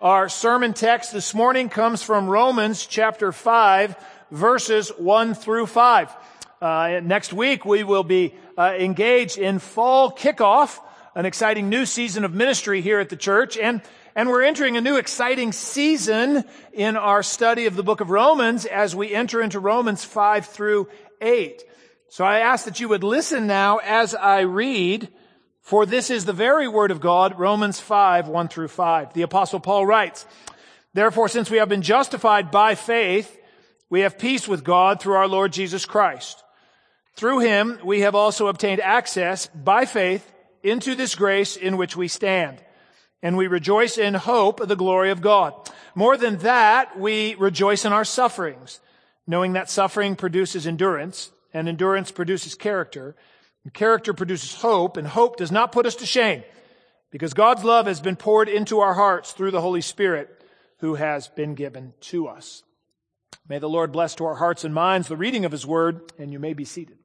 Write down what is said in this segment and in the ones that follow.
Our sermon text this morning comes from Romans chapter 5, verses 1 through 5. Uh, next week we will be uh, engaged in fall kickoff, an exciting new season of ministry here at the church, and and we're entering a new exciting season in our study of the book of Romans as we enter into Romans 5 through 8. So I ask that you would listen now as I read, for this is the very word of God, Romans 5, 1 through 5. The apostle Paul writes, Therefore, since we have been justified by faith, we have peace with God through our Lord Jesus Christ. Through him, we have also obtained access by faith into this grace in which we stand and we rejoice in hope of the glory of God. More than that, we rejoice in our sufferings, knowing that suffering produces endurance, and endurance produces character, and character produces hope, and hope does not put us to shame, because God's love has been poured into our hearts through the Holy Spirit who has been given to us. May the Lord bless to our hearts and minds the reading of His Word, and you may be seated.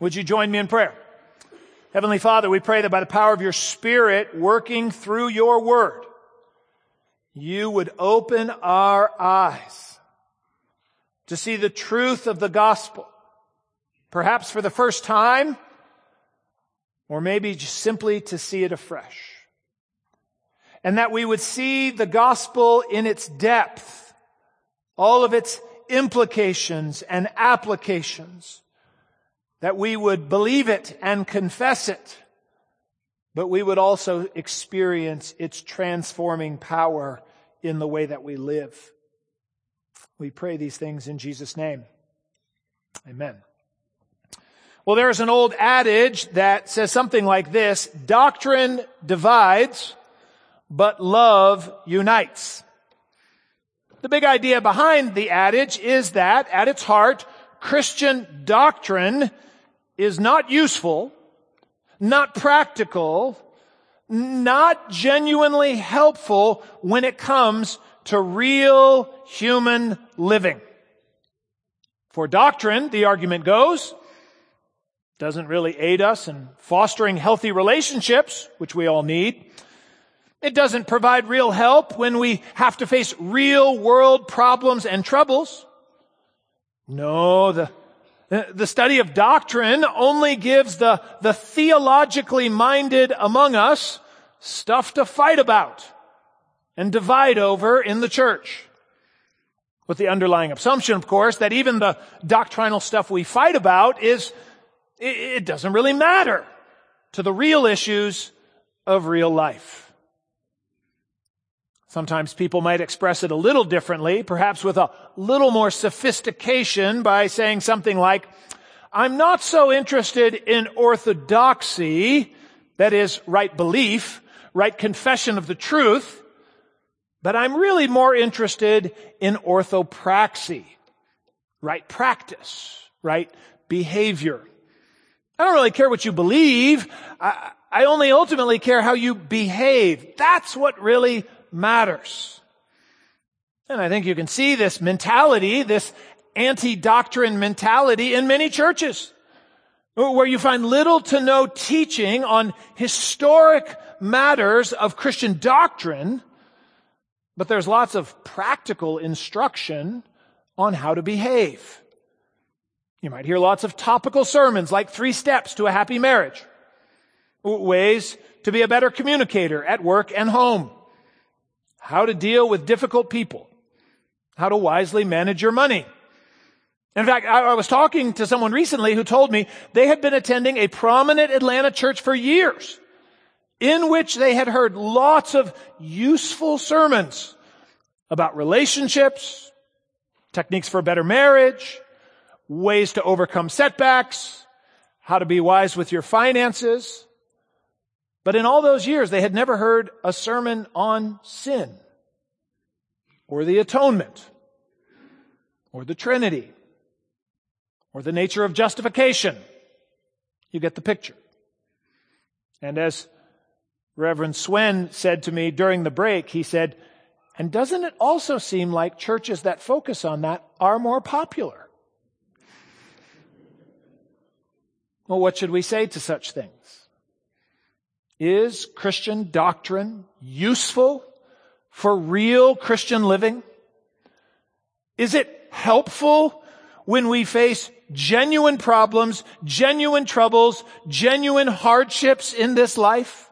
Would you join me in prayer? Heavenly Father, we pray that by the power of your Spirit working through your word, you would open our eyes to see the truth of the gospel, perhaps for the first time, or maybe just simply to see it afresh. And that we would see the gospel in its depth, all of its implications and applications that we would believe it and confess it, but we would also experience its transforming power in the way that we live. We pray these things in Jesus' name. Amen. Well, there's an old adage that says something like this, doctrine divides, but love unites. The big idea behind the adage is that at its heart, Christian doctrine is not useful, not practical, not genuinely helpful when it comes to real human living. For doctrine, the argument goes, doesn't really aid us in fostering healthy relationships, which we all need. It doesn't provide real help when we have to face real world problems and troubles. No, the the study of doctrine only gives the, the theologically minded among us stuff to fight about and divide over in the church. With the underlying assumption, of course, that even the doctrinal stuff we fight about is, it, doesn't really matter to the real issues of real life. Sometimes people might express it a little differently, perhaps with a little more sophistication by saying something like, I'm not so interested in orthodoxy, that is, right belief, right confession of the truth, but I'm really more interested in orthopraxy, right practice, right behavior. I don't really care what you believe. I, I only ultimately care how you behave. That's what really matters. And I think you can see this mentality, this anti-doctrine mentality in many churches where you find little to no teaching on historic matters of Christian doctrine, but there's lots of practical instruction on how to behave. You might hear lots of topical sermons like three steps to a happy marriage, ways to be a better communicator at work and home, how to deal with difficult people, how to wisely manage your money. In fact, I, was talking to someone recently who told me they had been attending a prominent Atlanta church for years in which they had heard lots of useful sermons about relationships, techniques for a better marriage, ways to overcome setbacks, how to be wise with your finances. But in all those years, they had never heard a sermon on sin or the atonement or the Trinity or the nature of justification. You get the picture. And as Reverend Swen said to me during the break, he said, and doesn't it also seem like churches that focus on that are more popular? Well, what should we say to such things? Is Christian doctrine useful for real Christian living? Is it helpful when we face genuine problems, genuine troubles, genuine hardships in this life?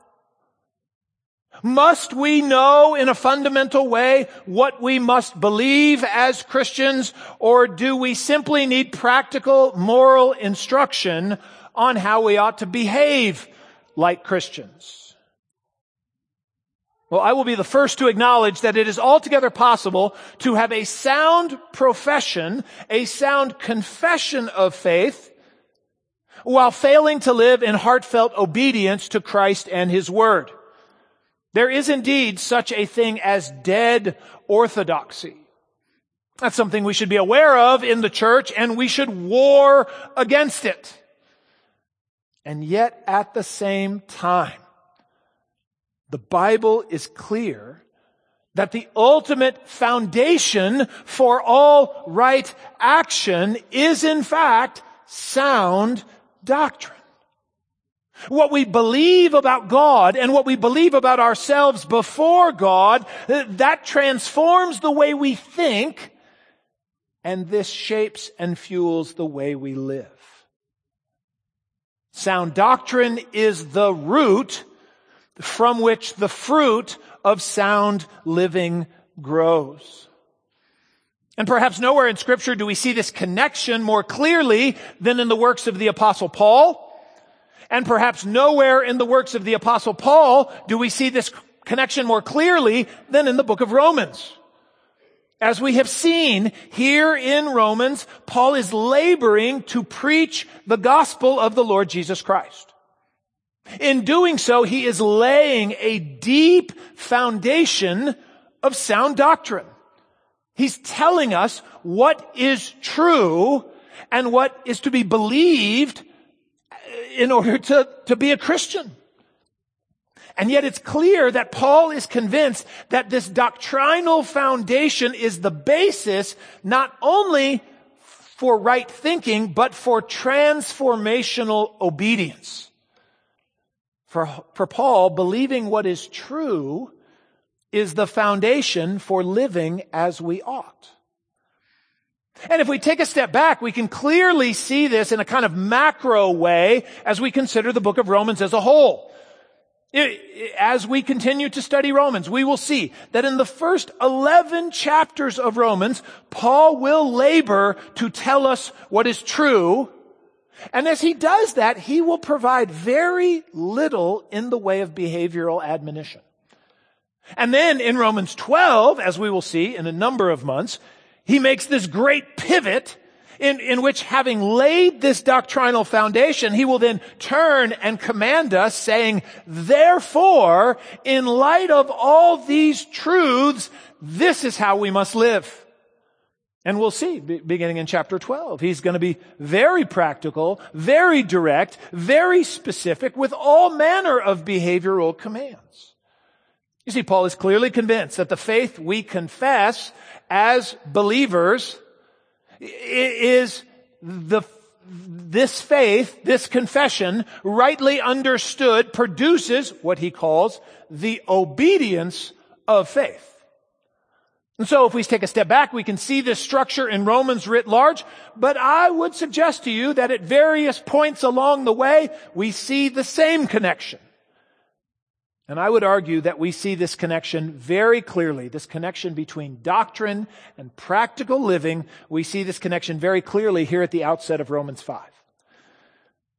Must we know in a fundamental way what we must believe as Christians, or do we simply need practical moral instruction on how we ought to behave like Christians? Well, I will be the first to acknowledge that it is altogether possible to have a sound profession, a sound confession of faith, while failing to live in heartfelt obedience to Christ and His Word. There is indeed such a thing as dead orthodoxy. That's something we should be aware of in the church and we should war against it. And yet at the same time, the Bible is clear that the ultimate foundation for all right action is in fact sound doctrine. What we believe about God and what we believe about ourselves before God, that transforms the way we think and this shapes and fuels the way we live. Sound doctrine is the root from which the fruit of sound living grows. And perhaps nowhere in scripture do we see this connection more clearly than in the works of the apostle Paul and perhaps nowhere in the works of the apostle Paul do we see this connection more clearly than in the book of Romans. As we have seen here in Romans, Paul is laboring to preach the gospel of the Lord Jesus Christ. In doing so, he is laying a deep foundation of sound doctrine. He's telling us what is true and what is to be believed in order to, to be a Christian. And yet it's clear that Paul is convinced that this doctrinal foundation is the basis not only for right thinking, but for transformational obedience. For, for Paul, believing what is true is the foundation for living as we ought. And if we take a step back, we can clearly see this in a kind of macro way as we consider the book of Romans as a whole. As we continue to study Romans, we will see that in the first 11 chapters of Romans, Paul will labor to tell us what is true. And as he does that, he will provide very little in the way of behavioral admonition. And then in Romans 12, as we will see in a number of months, he makes this great pivot in, in which having laid this doctrinal foundation, he will then turn and command us saying, therefore, in light of all these truths, this is how we must live. And we'll see, beginning in chapter 12, he's going to be very practical, very direct, very specific with all manner of behavioral commands. You see, Paul is clearly convinced that the faith we confess as believers is the this faith, this confession, rightly understood, produces what he calls the obedience of faith. And so if we take a step back, we can see this structure in Romans writ large, but I would suggest to you that at various points along the way, we see the same connection. And I would argue that we see this connection very clearly, this connection between doctrine and practical living. We see this connection very clearly here at the outset of Romans 5.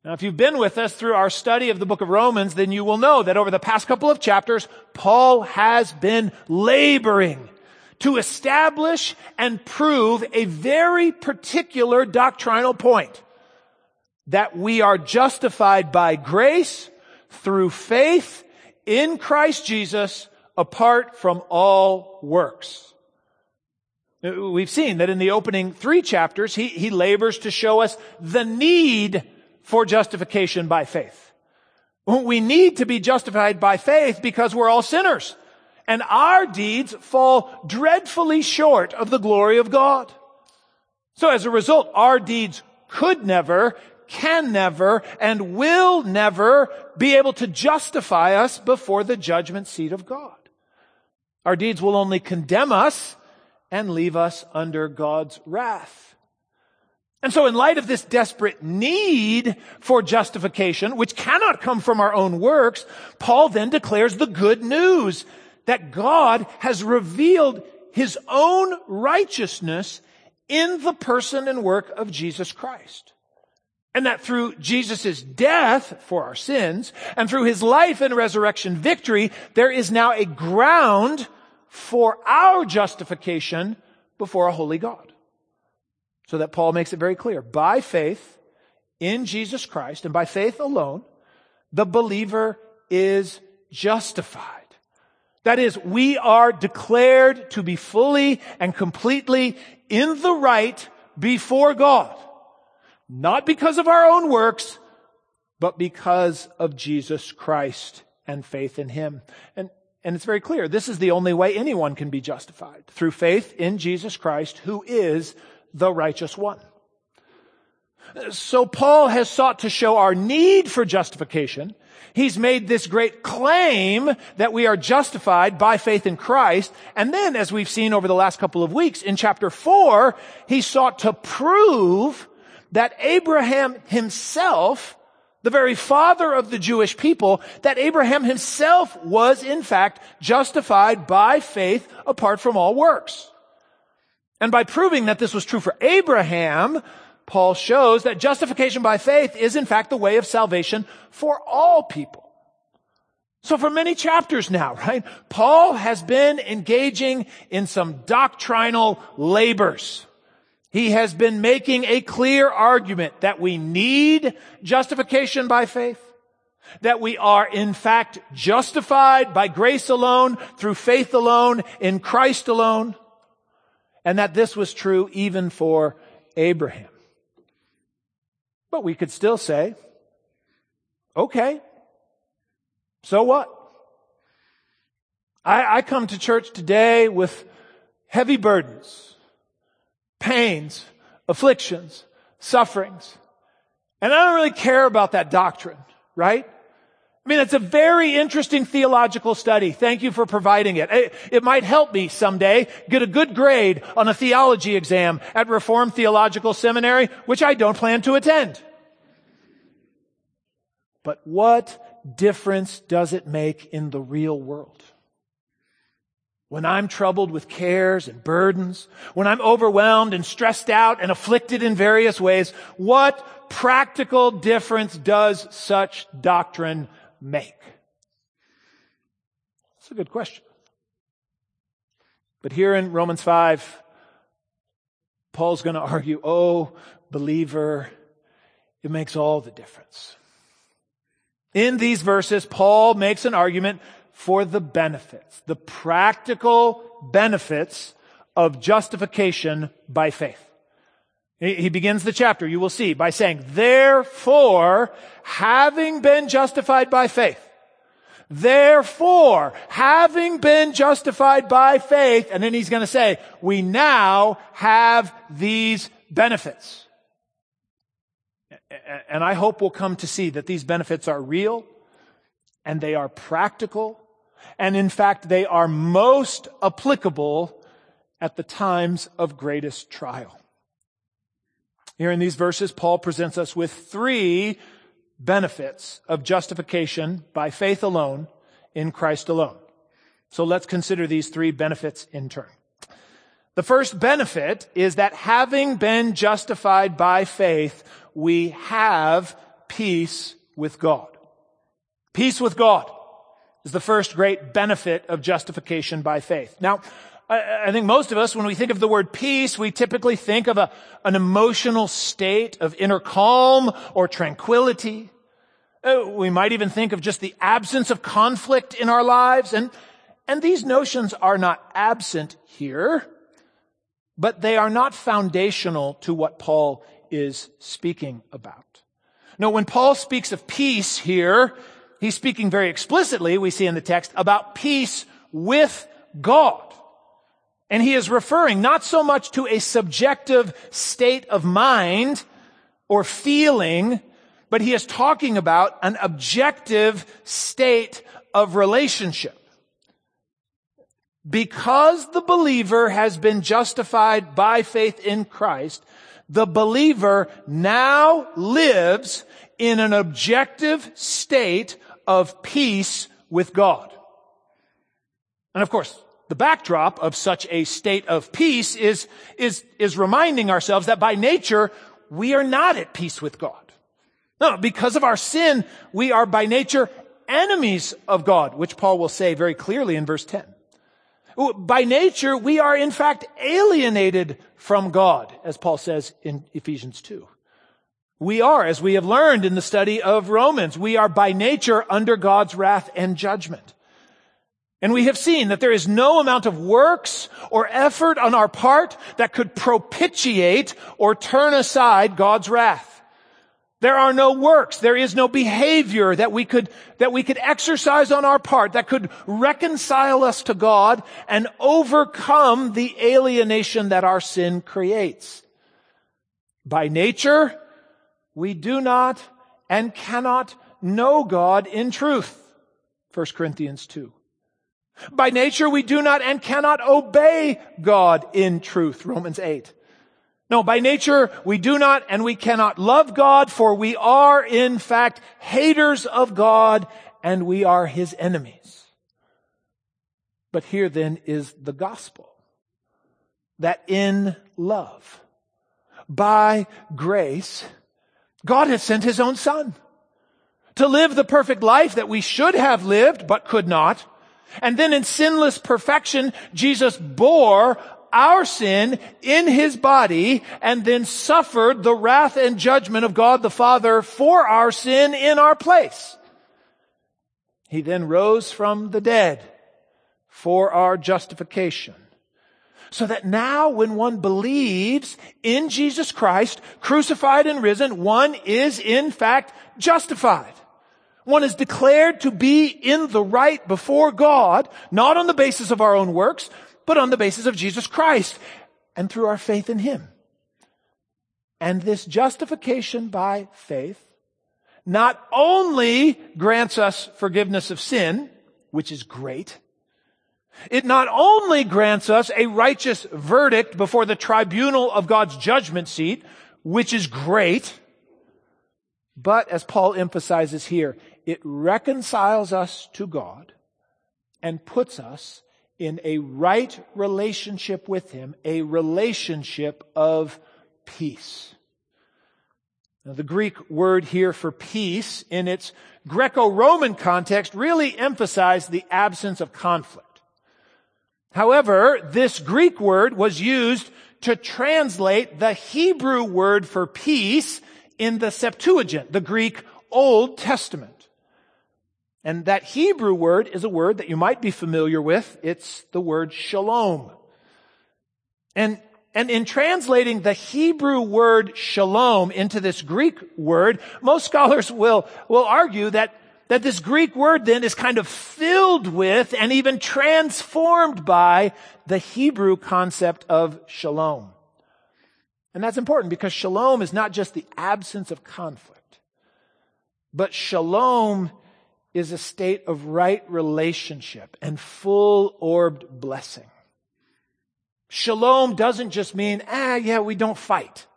Now, if you've been with us through our study of the book of Romans, then you will know that over the past couple of chapters, Paul has been laboring to establish and prove a very particular doctrinal point. That we are justified by grace through faith in Christ Jesus apart from all works. We've seen that in the opening three chapters, he, he labors to show us the need for justification by faith. We need to be justified by faith because we're all sinners. And our deeds fall dreadfully short of the glory of God. So as a result, our deeds could never, can never, and will never be able to justify us before the judgment seat of God. Our deeds will only condemn us and leave us under God's wrath. And so in light of this desperate need for justification, which cannot come from our own works, Paul then declares the good news that God has revealed his own righteousness in the person and work of Jesus Christ. And that through Jesus' death for our sins and through his life and resurrection victory, there is now a ground for our justification before a holy God. So that Paul makes it very clear. By faith in Jesus Christ and by faith alone, the believer is justified. That is, we are declared to be fully and completely in the right before God. Not because of our own works, but because of Jesus Christ and faith in Him. And and it's very clear. This is the only way anyone can be justified through faith in Jesus Christ, who is the righteous one. So Paul has sought to show our need for justification. He's made this great claim that we are justified by faith in Christ. And then, as we've seen over the last couple of weeks, in chapter four, he sought to prove that Abraham himself the very father of the Jewish people, that Abraham himself was in fact justified by faith apart from all works. And by proving that this was true for Abraham, Paul shows that justification by faith is in fact the way of salvation for all people. So for many chapters now, right, Paul has been engaging in some doctrinal labors. He has been making a clear argument that we need justification by faith, that we are in fact justified by grace alone, through faith alone, in Christ alone, and that this was true even for Abraham. But we could still say, okay, so what? I, I come to church today with heavy burdens pains, afflictions, sufferings. And I don't really care about that doctrine, right? I mean, it's a very interesting theological study. Thank you for providing it. it. It might help me someday get a good grade on a theology exam at Reformed Theological Seminary, which I don't plan to attend. But what difference does it make in the real world? When I'm troubled with cares and burdens, when I'm overwhelmed and stressed out and afflicted in various ways, what practical difference does such doctrine make? That's a good question. But here in Romans 5, Paul's going to argue, oh, believer, it makes all the difference. In these verses, Paul makes an argument for the benefits, the practical benefits of justification by faith. He begins the chapter, you will see, by saying, therefore, having been justified by faith, therefore, having been justified by faith, and then he's going to say, we now have these benefits. And I hope we'll come to see that these benefits are real and they are practical and in fact, they are most applicable at the times of greatest trial. Here in these verses, Paul presents us with three benefits of justification by faith alone in Christ alone. So let's consider these three benefits in turn. The first benefit is that having been justified by faith, we have peace with God. Peace with God is the first great benefit of justification by faith. Now, I, think most of us, when we think of the word peace, we typically think of a, an emotional state of inner calm or tranquility. Uh, we might even think of just the absence of conflict in our lives. And, and these notions are not absent here, but they are not foundational to what Paul is speaking about. No, when Paul speaks of peace here, He's speaking very explicitly, we see in the text, about peace with God. And he is referring not so much to a subjective state of mind, or feeling, but he is talking about an objective state of relationship. Because the believer has been justified by faith in Christ, the believer now lives in an objective state of peace with God. And of course, the backdrop of such a state of peace is, is, is reminding ourselves that by nature, we are not at peace with God. No, because of our sin, we are by nature enemies of God, which Paul will say very clearly in verse 10. By nature, we are in fact alienated from God, as Paul says in Ephesians 2. We are, as we have learned in the study of Romans, we are by nature under God's wrath and judgment. And we have seen that there is no amount of works or effort on our part that could propitiate or turn aside God's wrath. There are no works. There is no behavior that we could, that we could exercise on our part that could reconcile us to God and overcome the alienation that our sin creates. By nature, we do not and cannot know God in truth. 1 Corinthians 2. By nature, we do not and cannot obey God in truth. Romans 8. No, by nature, we do not and we cannot love God, for we are, in fact, haters of God and we are his enemies. But here then is the gospel that in love, by grace, God has sent his own son to live the perfect life that we should have lived but could not. And then in sinless perfection, Jesus bore our sin in his body and then suffered the wrath and judgment of God the Father for our sin in our place. He then rose from the dead for our justification. So that now when one believes in Jesus Christ, crucified and risen, one is in fact justified. One is declared to be in the right before God, not on the basis of our own works, but on the basis of Jesus Christ and through our faith in Him. And this justification by faith not only grants us forgiveness of sin, which is great, it not only grants us a righteous verdict before the tribunal of God's judgment seat, which is great, but as Paul emphasizes here, it reconciles us to God and puts us in a right relationship with Him, a relationship of peace. Now, the Greek word here for peace in its Greco-Roman context really emphasized the absence of conflict. However, this Greek word was used to translate the Hebrew word for peace in the Septuagint, the Greek Old Testament. And that Hebrew word is a word that you might be familiar with. It's the word shalom. And, and in translating the Hebrew word shalom into this Greek word, most scholars will, will argue that, that this Greek word then is kind of filled with and even transformed by the Hebrew concept of shalom. And that's important because shalom is not just the absence of conflict, but shalom is a state of right relationship and full orbed blessing. Shalom doesn't just mean, ah, yeah, we don't fight.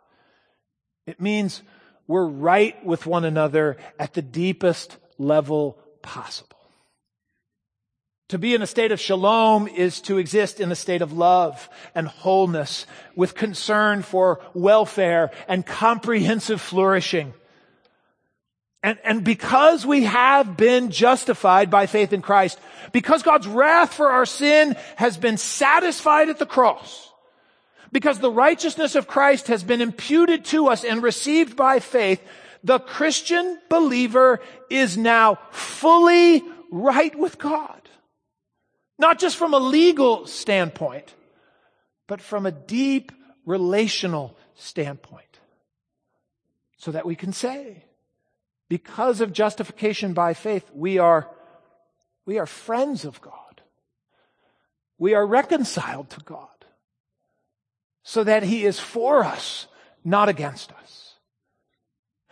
It means we're right with one another at the deepest level possible. To be in a state of shalom is to exist in a state of love and wholeness with concern for welfare and comprehensive flourishing. And, and because we have been justified by faith in Christ, because God's wrath for our sin has been satisfied at the cross, because the righteousness of Christ has been imputed to us and received by faith, the Christian believer is now fully right with God. Not just from a legal standpoint, but from a deep relational standpoint. So that we can say, because of justification by faith, we are, we are friends of God. We are reconciled to God so that he is for us, not against us.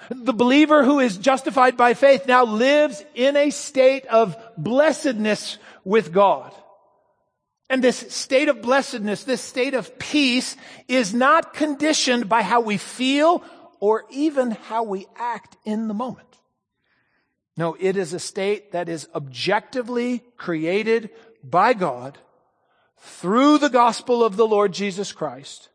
The believer who is justified by faith now lives in a state of blessedness with God. And this state of blessedness, this state of peace is not conditioned by how we feel or even how we act in the moment. No, it is a state that is objectively created by God through the gospel of the Lord Jesus Christ.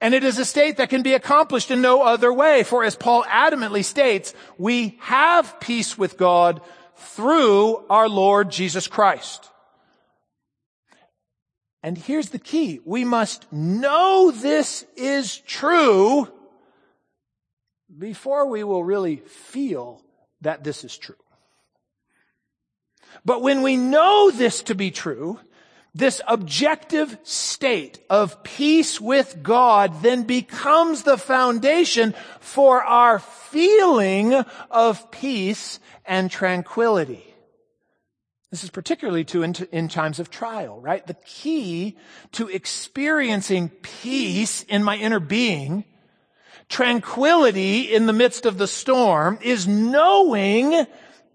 And it is a state that can be accomplished in no other way. For as Paul adamantly states, we have peace with God through our Lord Jesus Christ. And here's the key. We must know this is true before we will really feel that this is true. But when we know this to be true, this objective state of peace with God then becomes the foundation for our feeling of peace and tranquility. This is particularly true in, in, times of trial, right? The key to experiencing peace in my inner being, tranquility in the midst of the storm, is knowing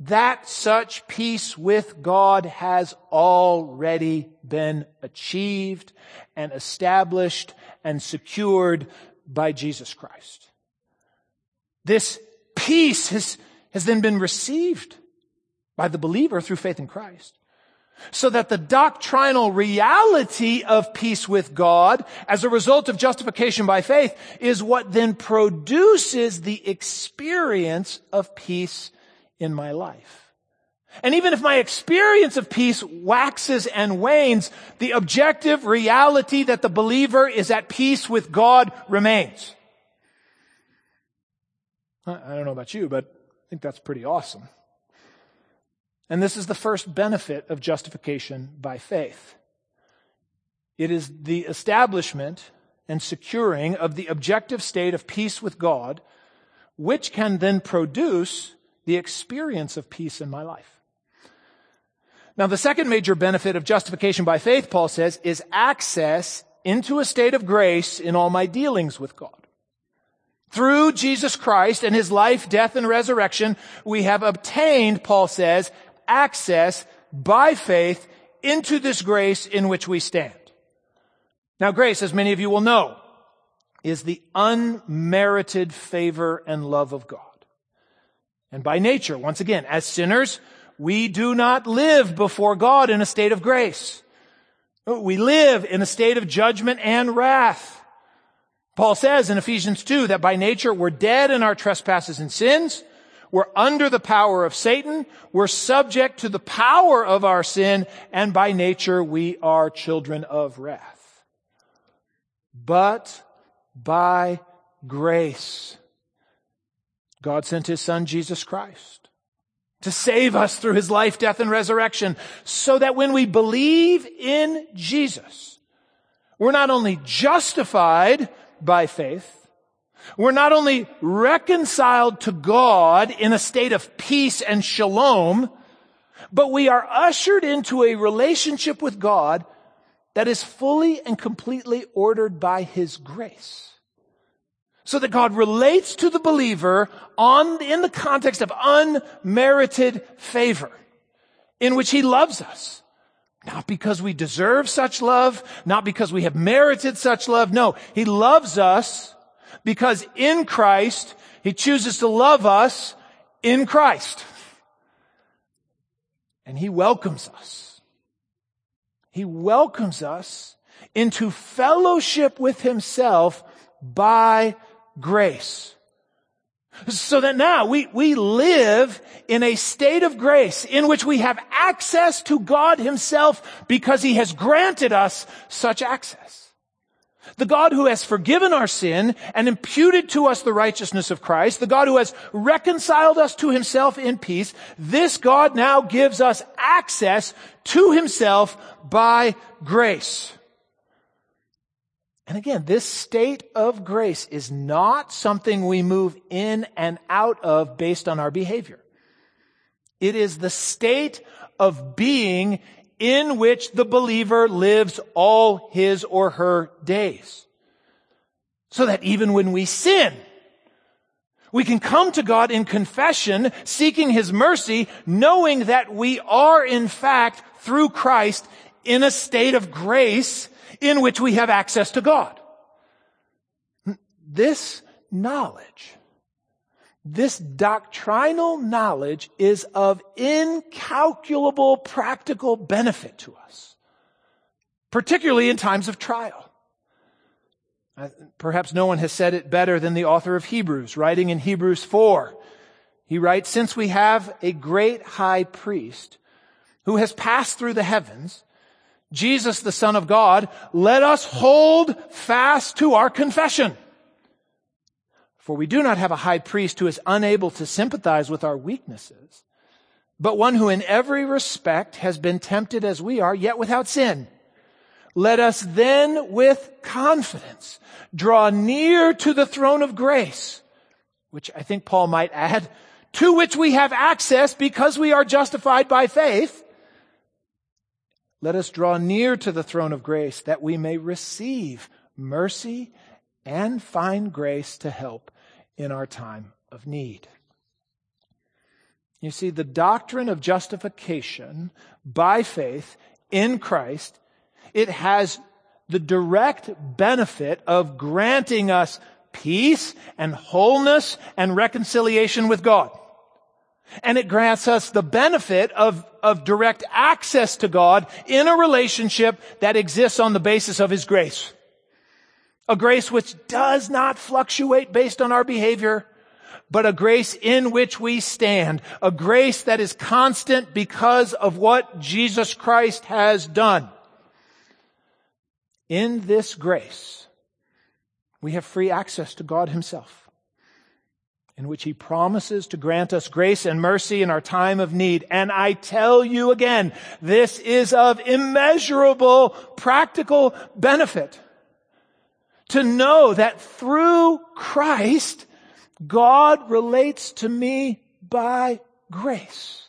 that such peace with God has already been achieved and established and secured by Jesus Christ. This peace has, has then been received by the believer through faith in Christ. So that the doctrinal reality of peace with God as a result of justification by faith is what then produces the experience of peace in my life. And even if my experience of peace waxes and wanes, the objective reality that the believer is at peace with God remains. I don't know about you, but I think that's pretty awesome. And this is the first benefit of justification by faith. It is the establishment and securing of the objective state of peace with God, which can then produce the experience of peace in my life. Now, the second major benefit of justification by faith, Paul says, is access into a state of grace in all my dealings with God. Through Jesus Christ and his life, death, and resurrection, we have obtained, Paul says, access by faith into this grace in which we stand. Now, grace, as many of you will know, is the unmerited favor and love of God. And by nature, once again, as sinners, we do not live before God in a state of grace. We live in a state of judgment and wrath. Paul says in Ephesians 2 that by nature we're dead in our trespasses and sins. We're under the power of Satan. We're subject to the power of our sin. And by nature, we are children of wrath. But by grace, God sent his son, Jesus Christ, to save us through his life, death, and resurrection, so that when we believe in Jesus, we're not only justified by faith, we're not only reconciled to God in a state of peace and shalom, but we are ushered into a relationship with God that is fully and completely ordered by His grace. So that God relates to the believer on, in the context of unmerited favor, in which He loves us. Not because we deserve such love, not because we have merited such love. No, He loves us because in Christ, He chooses to love us in Christ. And He welcomes us. He welcomes us into fellowship with Himself by grace. So that now we, we live in a state of grace in which we have access to God Himself because He has granted us such access. The God who has forgiven our sin and imputed to us the righteousness of Christ, the God who has reconciled us to himself in peace, this God now gives us access to himself by grace. And again, this state of grace is not something we move in and out of based on our behavior. It is the state of being in which the believer lives all his or her days. So that even when we sin, We can come to God in confession, seeking His mercy, knowing that we are in fact, through Christ, in a state of grace in which we have access to God. This knowledge, this doctrinal knowledge is of incalculable practical benefit to us, particularly in times of trial. Perhaps no one has said it better than the author of Hebrews, writing in Hebrews 4. He writes, since we have a great high priest who has passed through the heavens, Jesus, the Son of God, let us hold fast to our confession. For we do not have a high priest who is unable to sympathize with our weaknesses, but one who in every respect has been tempted as we are, yet without sin. Let us then with confidence draw near to the throne of grace, which I think Paul might add, to which we have access because we are justified by faith. Let us draw near to the throne of grace that we may receive mercy and find grace to help in our time of need. You see, the doctrine of justification by faith in Christ it has the direct benefit of granting us peace and wholeness and reconciliation with God. And it grants us the benefit of, of direct access to God in a relationship that exists on the basis of His grace. A grace which does not fluctuate based on our behavior, but a grace in which we stand. A grace that is constant because of what Jesus Christ has done. In this grace, we have free access to God Himself, in which He promises to grant us grace and mercy in our time of need. And I tell you again, this is of immeasurable practical benefit. To know that through Christ, God relates to me by grace.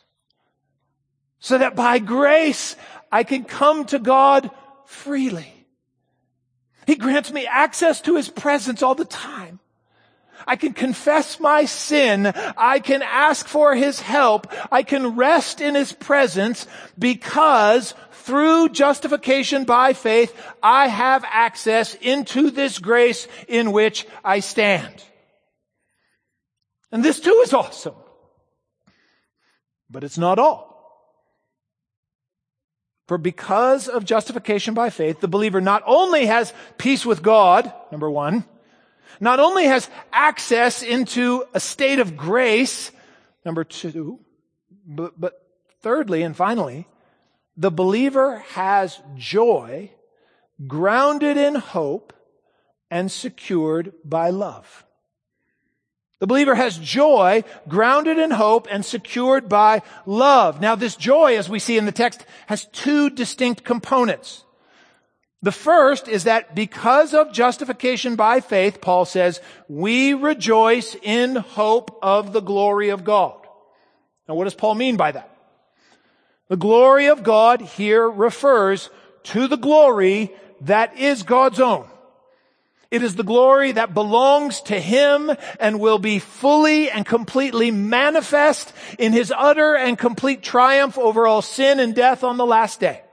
So that by grace, I can come to God freely. He grants me access to His presence all the time. I can confess my sin. I can ask for His help. I can rest in His presence because through justification by faith, I have access into this grace in which I stand. And this too is awesome. But it's not all. For because of justification by faith, the believer not only has peace with God, number one, not only has access into a state of grace, number two, but, but thirdly and finally, the believer has joy grounded in hope and secured by love. The believer has joy grounded in hope and secured by love. Now this joy, as we see in the text, has two distinct components. The first is that because of justification by faith, Paul says, we rejoice in hope of the glory of God. Now what does Paul mean by that? The glory of God here refers to the glory that is God's own. It is the glory that belongs to Him and will be fully and completely manifest in His utter and complete triumph over all sin and death on the last day.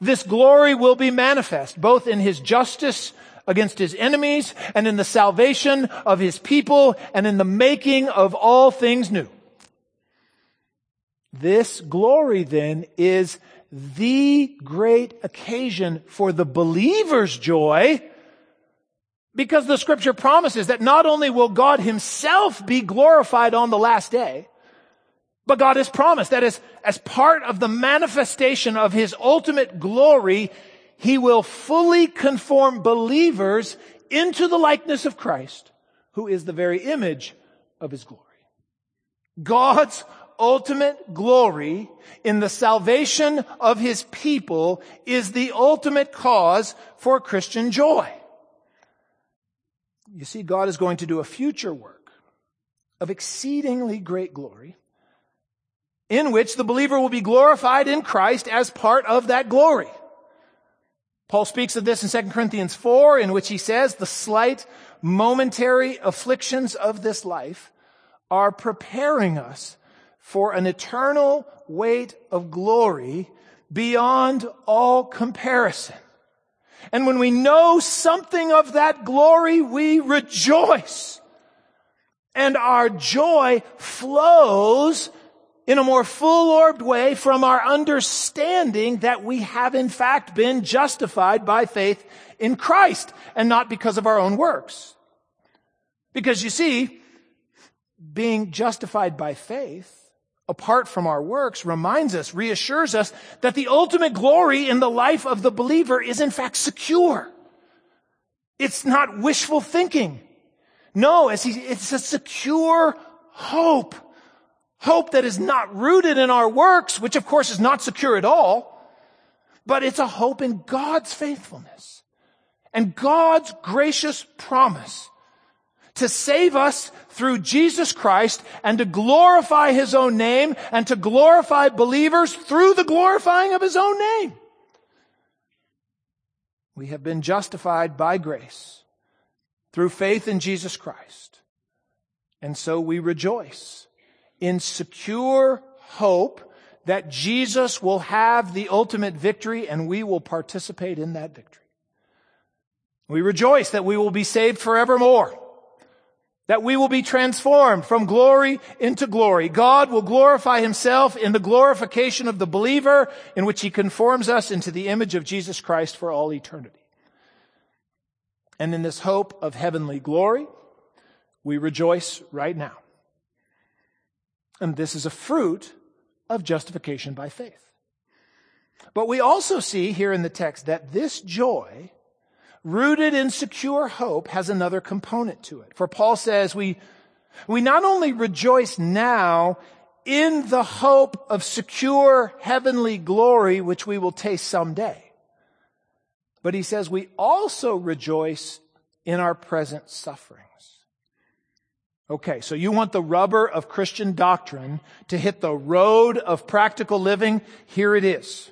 This glory will be manifest both in His justice against His enemies and in the salvation of His people and in the making of all things new. This glory then is the great occasion for the believer's joy because the scripture promises that not only will God himself be glorified on the last day, but God has promised that as, as part of the manifestation of his ultimate glory, he will fully conform believers into the likeness of Christ, who is the very image of his glory. God's ultimate glory in the salvation of his people is the ultimate cause for Christian joy. You see, God is going to do a future work of exceedingly great glory in which the believer will be glorified in Christ as part of that glory. Paul speaks of this in 2 Corinthians 4, in which he says, the slight momentary afflictions of this life are preparing us for an eternal weight of glory beyond all comparison. And when we know something of that glory, we rejoice. And our joy flows in a more full-orbed way from our understanding that we have in fact been justified by faith in Christ and not because of our own works. Because you see, being justified by faith apart from our works reminds us, reassures us that the ultimate glory in the life of the believer is in fact secure. It's not wishful thinking. No, it's a secure hope. Hope that is not rooted in our works, which of course is not secure at all, but it's a hope in God's faithfulness and God's gracious promise to save us through Jesus Christ and to glorify His own name and to glorify believers through the glorifying of His own name. We have been justified by grace through faith in Jesus Christ. And so we rejoice in secure hope that Jesus will have the ultimate victory and we will participate in that victory. We rejoice that we will be saved forevermore that we will be transformed from glory into glory. God will glorify himself in the glorification of the believer in which he conforms us into the image of Jesus Christ for all eternity. And in this hope of heavenly glory, we rejoice right now. And this is a fruit of justification by faith. But we also see here in the text that this joy rooted in secure hope has another component to it. For Paul says we, we not only rejoice now in the hope of secure heavenly glory, which we will taste someday, but he says we also rejoice in our present sufferings. Okay, so you want the rubber of Christian doctrine to hit the road of practical living? Here it is.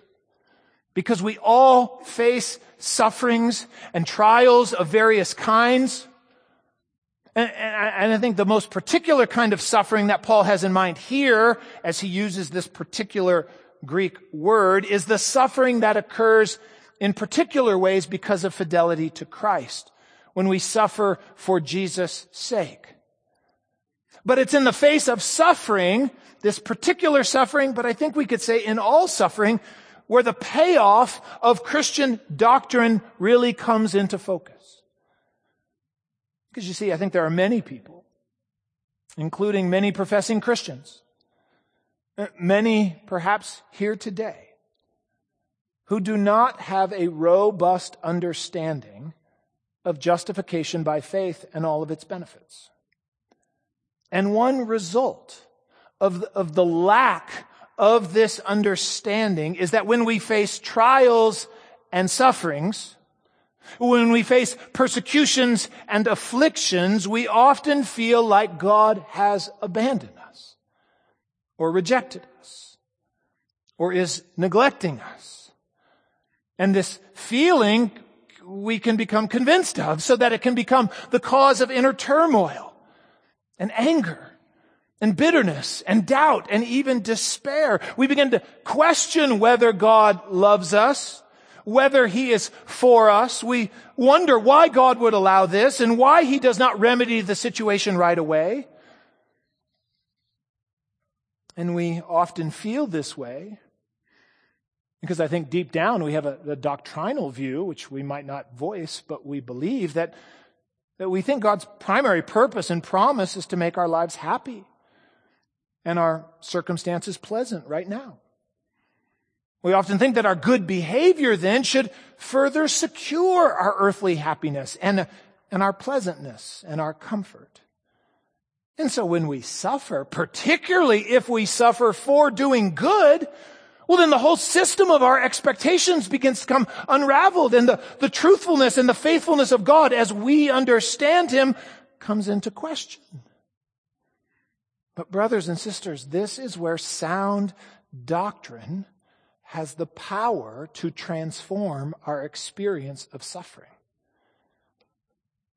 Because we all face sufferings and trials of various kinds. And, and, I think the most particular kind of suffering that Paul has in mind here, as he uses this particular Greek word, is the suffering that occurs in particular ways because of fidelity to Christ, when we suffer for Jesus' sake. But it's in the face of suffering, this particular suffering, but I think we could say in all suffering, where the payoff of Christian doctrine really comes into focus. Because you see, I think there are many people, including many professing Christians, uh, many perhaps here today, who do not have a robust understanding of justification by faith and all of its benefits. And one result of the, of the lack of this understanding is that when we face trials and sufferings, when we face persecutions and afflictions, we often feel like God has abandoned us or rejected us or is neglecting us. And this feeling we can become convinced of so that it can become the cause of inner turmoil and anger and bitterness and doubt and even despair. We begin to question whether God loves us, whether He is for us. We wonder why God would allow this and why He does not remedy the situation right away. And we often feel this way because I think deep down we have a, a doctrinal view, which we might not voice, but we believe that, that we think God's primary purpose and promise is to make our lives happy and our circumstances pleasant right now. We often think that our good behavior then should further secure our earthly happiness and, and our pleasantness and our comfort. And so when we suffer, particularly if we suffer for doing good, well, then the whole system of our expectations begins to come unraveled and the, the truthfulness and the faithfulness of God as we understand Him comes into question. But brothers and sisters, this is where sound doctrine has the power to transform our experience of suffering.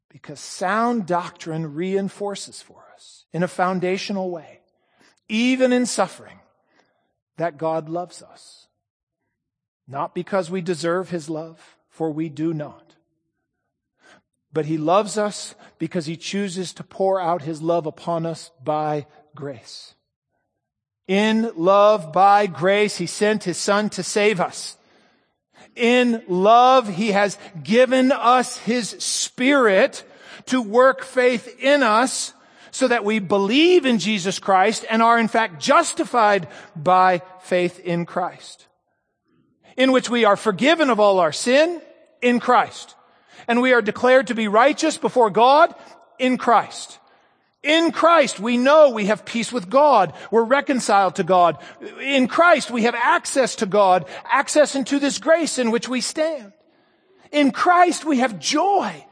Because sound doctrine reinforces for us in a foundational way, even in suffering, that God loves us. Not because we deserve his love, for we do not. But he loves us because he chooses to pour out his love upon us by grace. In love by grace, he sent his son to save us. In love, he has given us his spirit to work faith in us so that we believe in Jesus Christ and are in fact justified by faith in Christ. In which we are forgiven of all our sin in Christ. And we are declared to be righteous before God in Christ. In Christ, we know we have peace with God. We're reconciled to God. In Christ, we have access to God, access into this grace in which we stand. In Christ, we have joy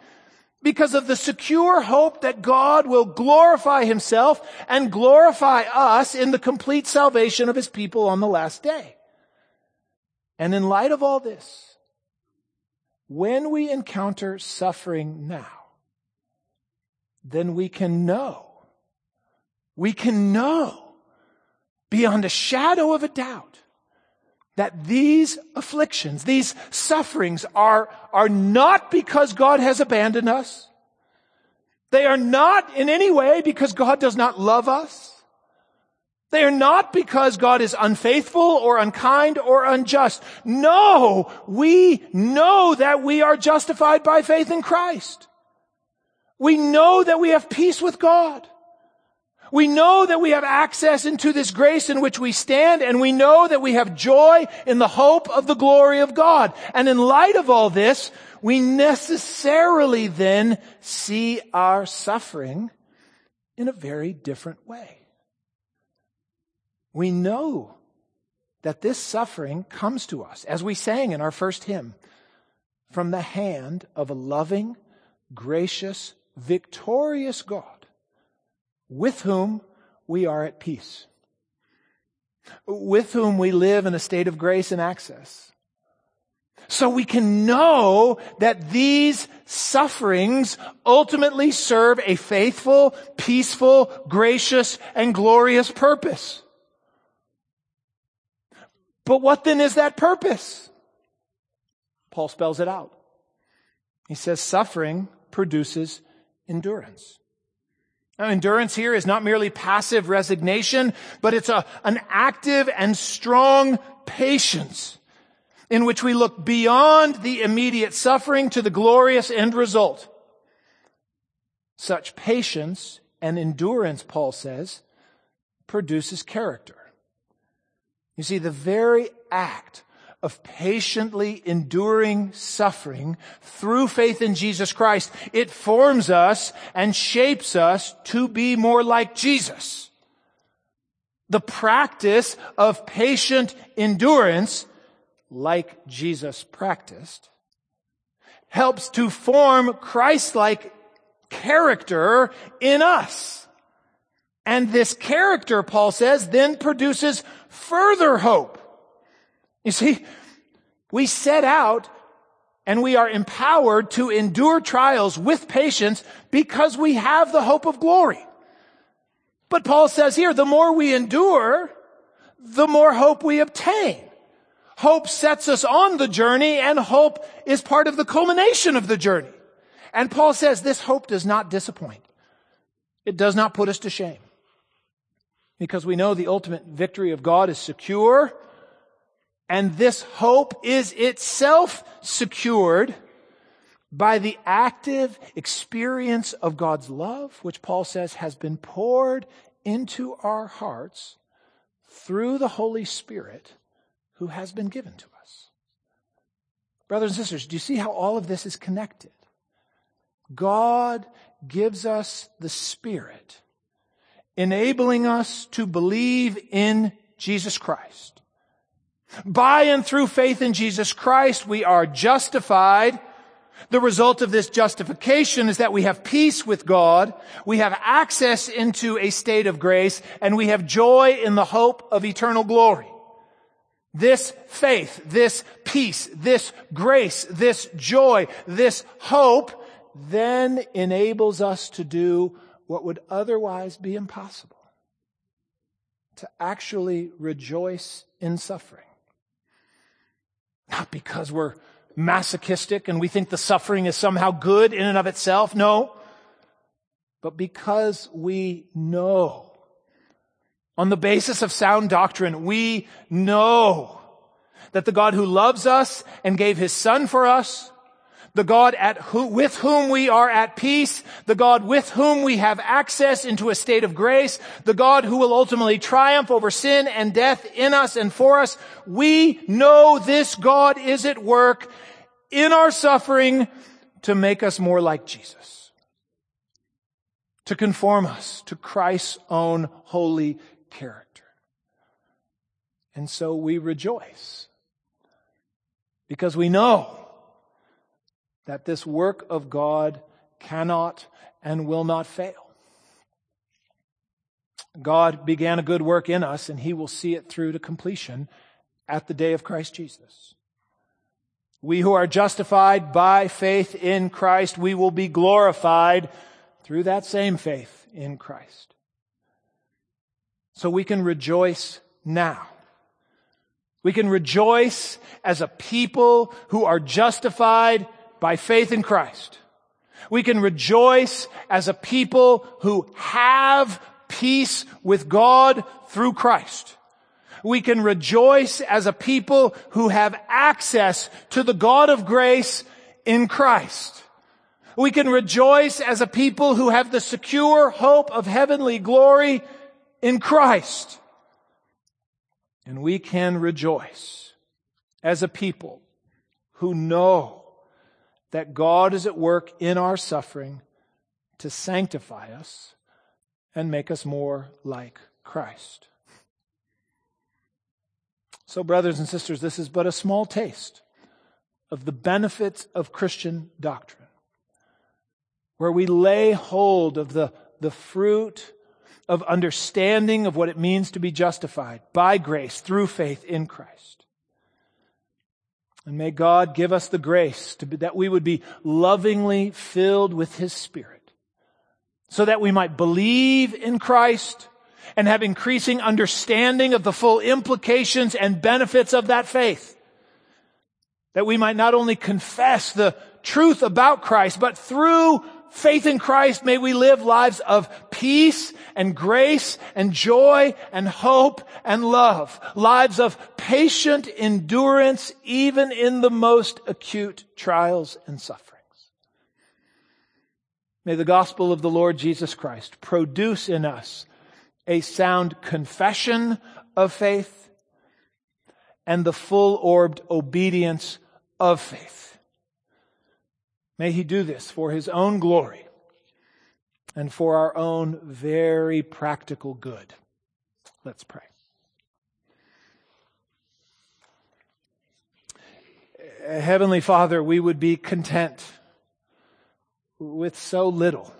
because of the secure hope that God will glorify himself and glorify us in the complete salvation of his people on the last day. And in light of all this, when we encounter suffering now, then we can know, we can know beyond a shadow of a doubt that these afflictions, these sufferings are, are not because God has abandoned us. They are not in any way because God does not love us. They are not because God is unfaithful or unkind or unjust. No, we know that we are justified by faith in Christ. We know that we have peace with God. We know that we have access into this grace in which we stand, and we know that we have joy in the hope of the glory of God. And in light of all this, we necessarily then see our suffering in a very different way. We know that this suffering comes to us, as we sang in our first hymn, from the hand of a loving, gracious, victorious God with whom we are at peace, with whom we live in a state of grace and access. So we can know that these sufferings ultimately serve a faithful, peaceful, gracious, and glorious purpose. But what then is that purpose? Paul spells it out. He says suffering produces endurance. Now, endurance here is not merely passive resignation, but it's a, an active and strong patience in which we look beyond the immediate suffering to the glorious end result. Such patience and endurance, Paul says, produces character. You see, the very act of patiently enduring suffering through faith in Jesus Christ, it forms us and shapes us to be more like Jesus. The practice of patient endurance, like Jesus practiced, helps to form Christ-like character in us. And this character, Paul says, then produces further hope. You see, we set out and we are empowered to endure trials with patience because we have the hope of glory. But Paul says here, the more we endure, the more hope we obtain. Hope sets us on the journey and hope is part of the culmination of the journey. And Paul says this hope does not disappoint. It does not put us to shame. Because we know the ultimate victory of God is secure and this hope is itself secured by the active experience of God's love, which Paul says has been poured into our hearts through the Holy Spirit who has been given to us. Brothers and sisters, do you see how all of this is connected? God gives us the Spirit, enabling us to believe in Jesus Christ. By and through faith in Jesus Christ, we are justified. The result of this justification is that we have peace with God, we have access into a state of grace, and we have joy in the hope of eternal glory. This faith, this peace, this grace, this joy, this hope then enables us to do what would otherwise be impossible. To actually rejoice in suffering. Not because we're masochistic and we think the suffering is somehow good in and of itself. No. But because we know, on the basis of sound doctrine, we know that the God who loves us and gave his son for us the God who, with whom we are at peace, the God with whom we have access into a state of grace, the God who will ultimately triumph over sin and death in us and for us. We know this God is at work in our suffering to make us more like Jesus. To conform us to Christ's own holy character. And so we rejoice because we know that this work of God cannot and will not fail. God began a good work in us and he will see it through to completion at the day of Christ Jesus. We who are justified by faith in Christ, we will be glorified through that same faith in Christ. So we can rejoice now. We can rejoice as a people who are justified by faith in Christ. We can rejoice as a people who have peace with God through Christ. We can rejoice as a people who have access to the God of grace in Christ. We can rejoice as a people who have the secure hope of heavenly glory in Christ. And we can rejoice as a people who know that God is at work in our suffering to sanctify us and make us more like Christ. So, brothers and sisters, this is but a small taste of the benefits of Christian doctrine, where we lay hold of the, the fruit of understanding of what it means to be justified by grace through faith in Christ. And may God give us the grace be, that we would be lovingly filled with His Spirit so that we might believe in Christ and have increasing understanding of the full implications and benefits of that faith. That we might not only confess the truth about Christ, but through faith in Christ, may we live lives of peace and grace and joy and hope and love. Lives of patient endurance even in the most acute trials and sufferings. May the gospel of the Lord Jesus Christ produce in us a sound confession of faith and the full orbed obedience of faith. May he do this for his own glory and for our own very practical good. Let's pray. Heavenly Father, we would be content with so little.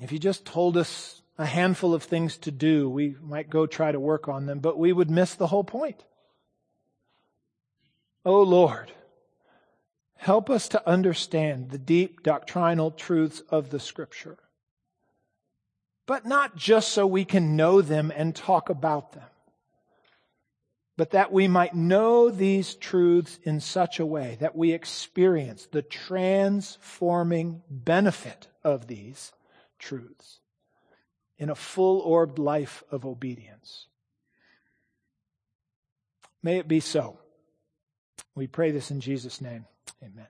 If you just told us a handful of things to do, we might go try to work on them, but we would miss the whole point. Oh Lord, Help us to understand the deep doctrinal truths of the scripture. But not just so we can know them and talk about them, but that we might know these truths in such a way that we experience the transforming benefit of these truths in a full orbed life of obedience. May it be so. We pray this in Jesus' name. Amen.